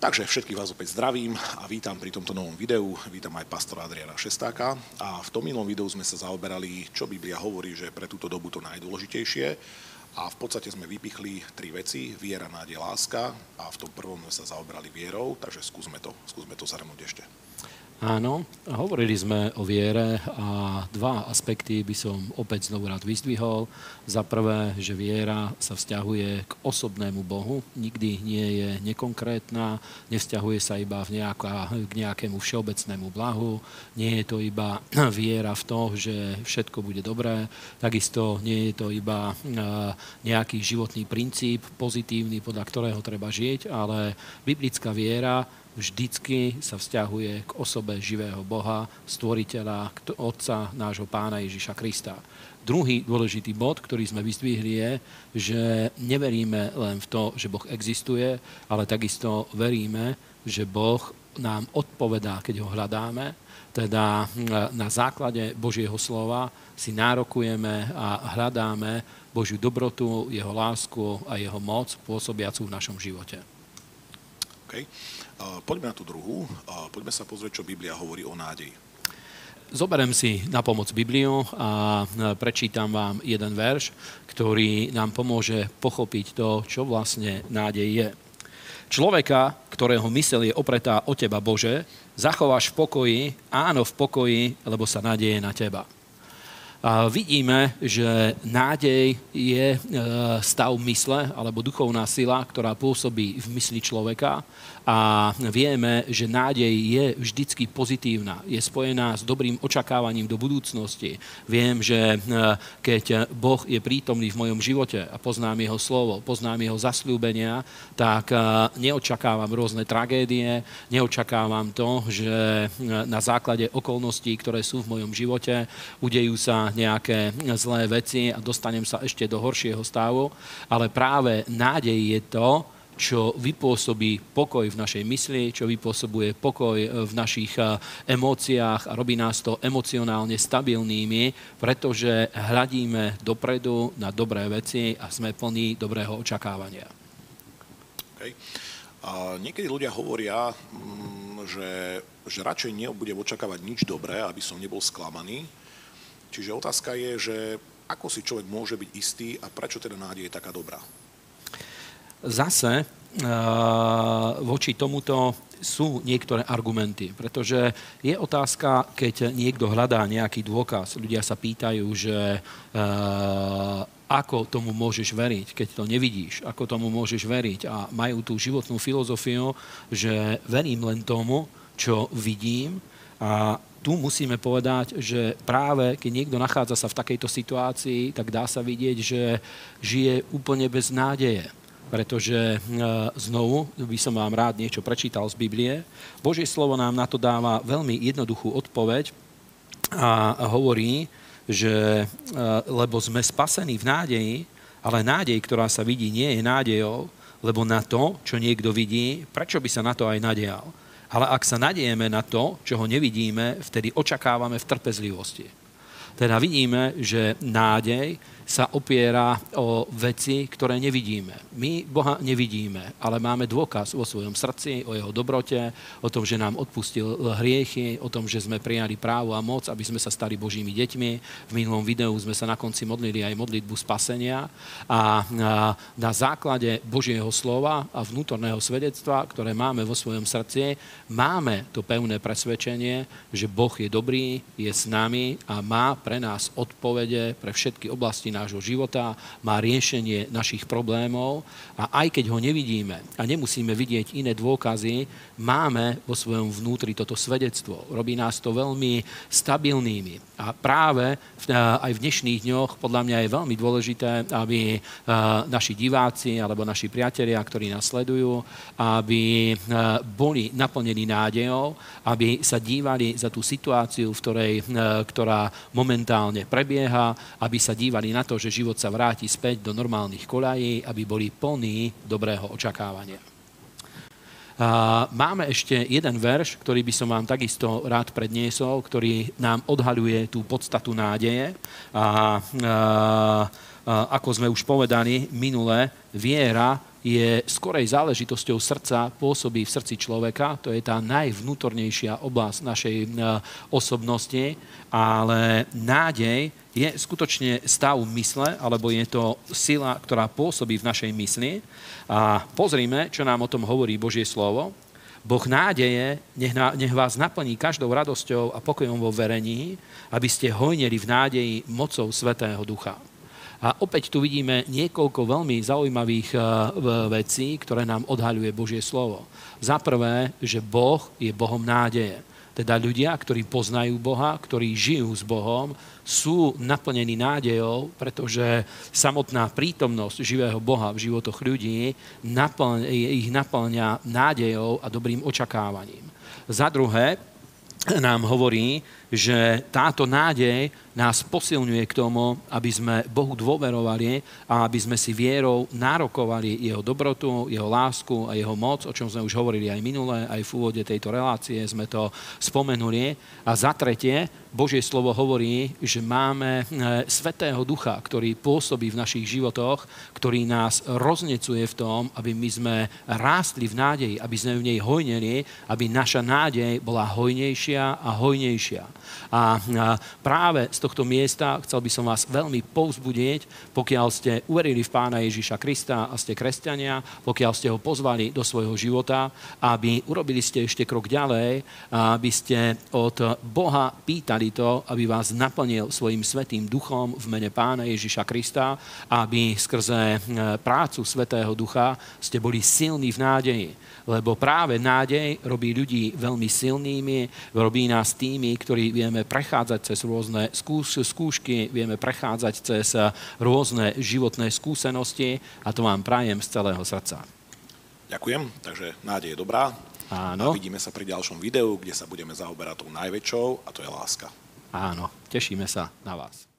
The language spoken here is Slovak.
Takže všetkých vás opäť zdravím a vítam pri tomto novom videu. Vítam aj pastora Adriana Šestáka. A v tom minulom videu sme sa zaoberali, čo Biblia hovorí, že pre túto dobu to najdôležitejšie. A v podstate sme vypichli tri veci. Viera, nádej, láska. A v tom prvom sme sa zaoberali vierou, takže skúsme to, skúsme to zhrnúť ešte. Áno, hovorili sme o viere a dva aspekty by som opäť znovu rád vyzdvihol. Za prvé, že viera sa vzťahuje k osobnému Bohu, nikdy nie je nekonkrétna, nevzťahuje sa iba v nejaká, k nejakému všeobecnému blahu, nie je to iba viera v to, že všetko bude dobré, takisto nie je to iba nejaký životný princíp pozitívny, podľa ktorého treba žiť, ale biblická viera vždycky sa vzťahuje k osobe živého Boha, stvoriteľa, Otca nášho pána Ježiša Krista. Druhý dôležitý bod, ktorý sme vyzdvihli, je, že neveríme len v to, že Boh existuje, ale takisto veríme, že Boh nám odpovedá, keď ho hľadáme. Teda hm, na základe Božieho slova si nárokujeme a hľadáme Božiu dobrotu, jeho lásku a jeho moc pôsobiacu v našom živote. Okay. Poďme na tú druhú. Poďme sa pozrieť, čo Biblia hovorí o nádeji. Zoberiem si na pomoc Bibliu a prečítam vám jeden verš, ktorý nám pomôže pochopiť to, čo vlastne nádej je. Človeka, ktorého mysel je opretá o teba, Bože, zachováš v pokoji, áno v pokoji, lebo sa nádeje na teba. Vidíme, že nádej je e, stav mysle alebo duchovná sila, ktorá pôsobí v mysli človeka. A vieme, že nádej je vždycky pozitívna, je spojená s dobrým očakávaním do budúcnosti. Viem, že e, keď Boh je prítomný v mojom živote a poznám jeho slovo, poznám jeho zasľúbenia, tak e, neočakávam rôzne tragédie, neočakávam to, že na základe okolností, ktoré sú v mojom živote, udejú sa nejaké zlé veci a dostanem sa ešte do horšieho stavu, ale práve nádej je to, čo vypôsobí pokoj v našej mysli, čo vypôsobuje pokoj v našich eh, emóciách a robí nás to emocionálne stabilnými, pretože hľadíme dopredu na dobré veci a sme plní dobrého očakávania. Okay. A niekedy ľudia hovoria, mm, že, že radšej nebudem očakávať nič dobré, aby som nebol sklamaný, Čiže otázka je, že ako si človek môže byť istý a prečo teda nádej je taká dobrá? Zase voči tomuto sú niektoré argumenty, pretože je otázka, keď niekto hľadá nejaký dôkaz, ľudia sa pýtajú, že ako tomu môžeš veriť, keď to nevidíš, ako tomu môžeš veriť a majú tú životnú filozofiu, že verím len tomu, čo vidím a tu musíme povedať, že práve keď niekto nachádza sa v takejto situácii, tak dá sa vidieť, že žije úplne bez nádeje. Pretože e, znovu by som vám rád niečo prečítal z Biblie. Božie slovo nám na to dáva veľmi jednoduchú odpoveď a hovorí, že e, lebo sme spasení v nádeji, ale nádej, ktorá sa vidí, nie je nádejou, lebo na to, čo niekto vidí, prečo by sa na to aj nadejal? Ale ak sa nadieme na to, čo ho nevidíme, vtedy očakávame v trpezlivosti. Teda vidíme, že nádej sa opiera o veci, ktoré nevidíme. My Boha nevidíme, ale máme dôkaz vo svojom srdci, o jeho dobrote, o tom, že nám odpustil hriechy, o tom, že sme prijali právo a moc, aby sme sa stali Božími deťmi. V minulom videu sme sa na konci modlili aj modlitbu spasenia a na základe Božieho slova a vnútorného svedectva, ktoré máme vo svojom srdci, máme to pevné presvedčenie, že Boh je dobrý, je s nami a má pre nás odpovede pre všetky oblasti nášho života, má riešenie našich problémov a aj keď ho nevidíme a nemusíme vidieť iné dôkazy, máme vo svojom vnútri toto svedectvo. Robí nás to veľmi stabilnými. A práve aj v dnešných dňoch podľa mňa je veľmi dôležité, aby naši diváci alebo naši priatelia, ktorí nás sledujú, aby boli naplnení nádejou, aby sa dívali za tú situáciu, v ktorej, ktorá momentálne prebieha, aby sa dívali na to, že život sa vráti späť do normálnych kolají, aby boli plní dobrého očakávania. Máme ešte jeden verš, ktorý by som vám takisto rád predniesol, ktorý nám odhaľuje tú podstatu nádeje. A, a, a ako sme už povedali minule, viera je skorej záležitosťou srdca, pôsobí v srdci človeka, to je tá najvnútornejšia oblasť našej e, osobnosti, ale nádej je skutočne stav mysle, alebo je to sila, ktorá pôsobí v našej mysli. A pozrime, čo nám o tom hovorí Božie slovo. Boh nádeje nech, nech vás naplní každou radosťou a pokojom vo verení, aby ste hojnili v nádeji mocou Svetého Ducha. A opäť tu vidíme niekoľko veľmi zaujímavých eh, vecí, ktoré nám odhaľuje Božie slovo. Za prvé, že Boh je Bohom nádeje. Teda ľudia, ktorí poznajú Boha, ktorí žijú s Bohom, sú naplnení nádejou, pretože samotná prítomnosť živého Boha v životoch ľudí naplň, ich naplňa nádejou a dobrým očakávaním. Za druhé, nám hovorí, že táto nádej nás posilňuje k tomu, aby sme Bohu dôverovali a aby sme si vierou nárokovali jeho dobrotu, jeho lásku a jeho moc, o čom sme už hovorili aj minule, aj v úvode tejto relácie sme to spomenuli. A za tretie, Božie slovo hovorí, že máme e, Svetého Ducha, ktorý pôsobí v našich životoch, ktorý nás roznecuje v tom, aby my sme rástli v nádeji, aby sme v nej hojneli, aby naša nádej bola hojnejšia a hojnejšia. A práve z tohto miesta chcel by som vás veľmi povzbudiť, pokiaľ ste uverili v Pána Ježiša Krista a ste kresťania, pokiaľ ste ho pozvali do svojho života, aby urobili ste ešte krok ďalej, aby ste od Boha pýtali, to, aby vás naplnil svojim svetým duchom v mene Pána Ježiša Krista, aby skrze e, prácu Svetého Ducha ste boli silní v nádeji. Lebo práve nádej robí ľudí veľmi silnými, robí nás tými, ktorí vieme prechádzať cez rôzne skúšky, vieme prechádzať cez rôzne životné skúsenosti a to vám prajem z celého srdca. Ďakujem, takže nádej je dobrá, Áno. A vidíme sa pri ďalšom videu, kde sa budeme zaoberať tou najväčšou a to je láska. Áno, tešíme sa na vás.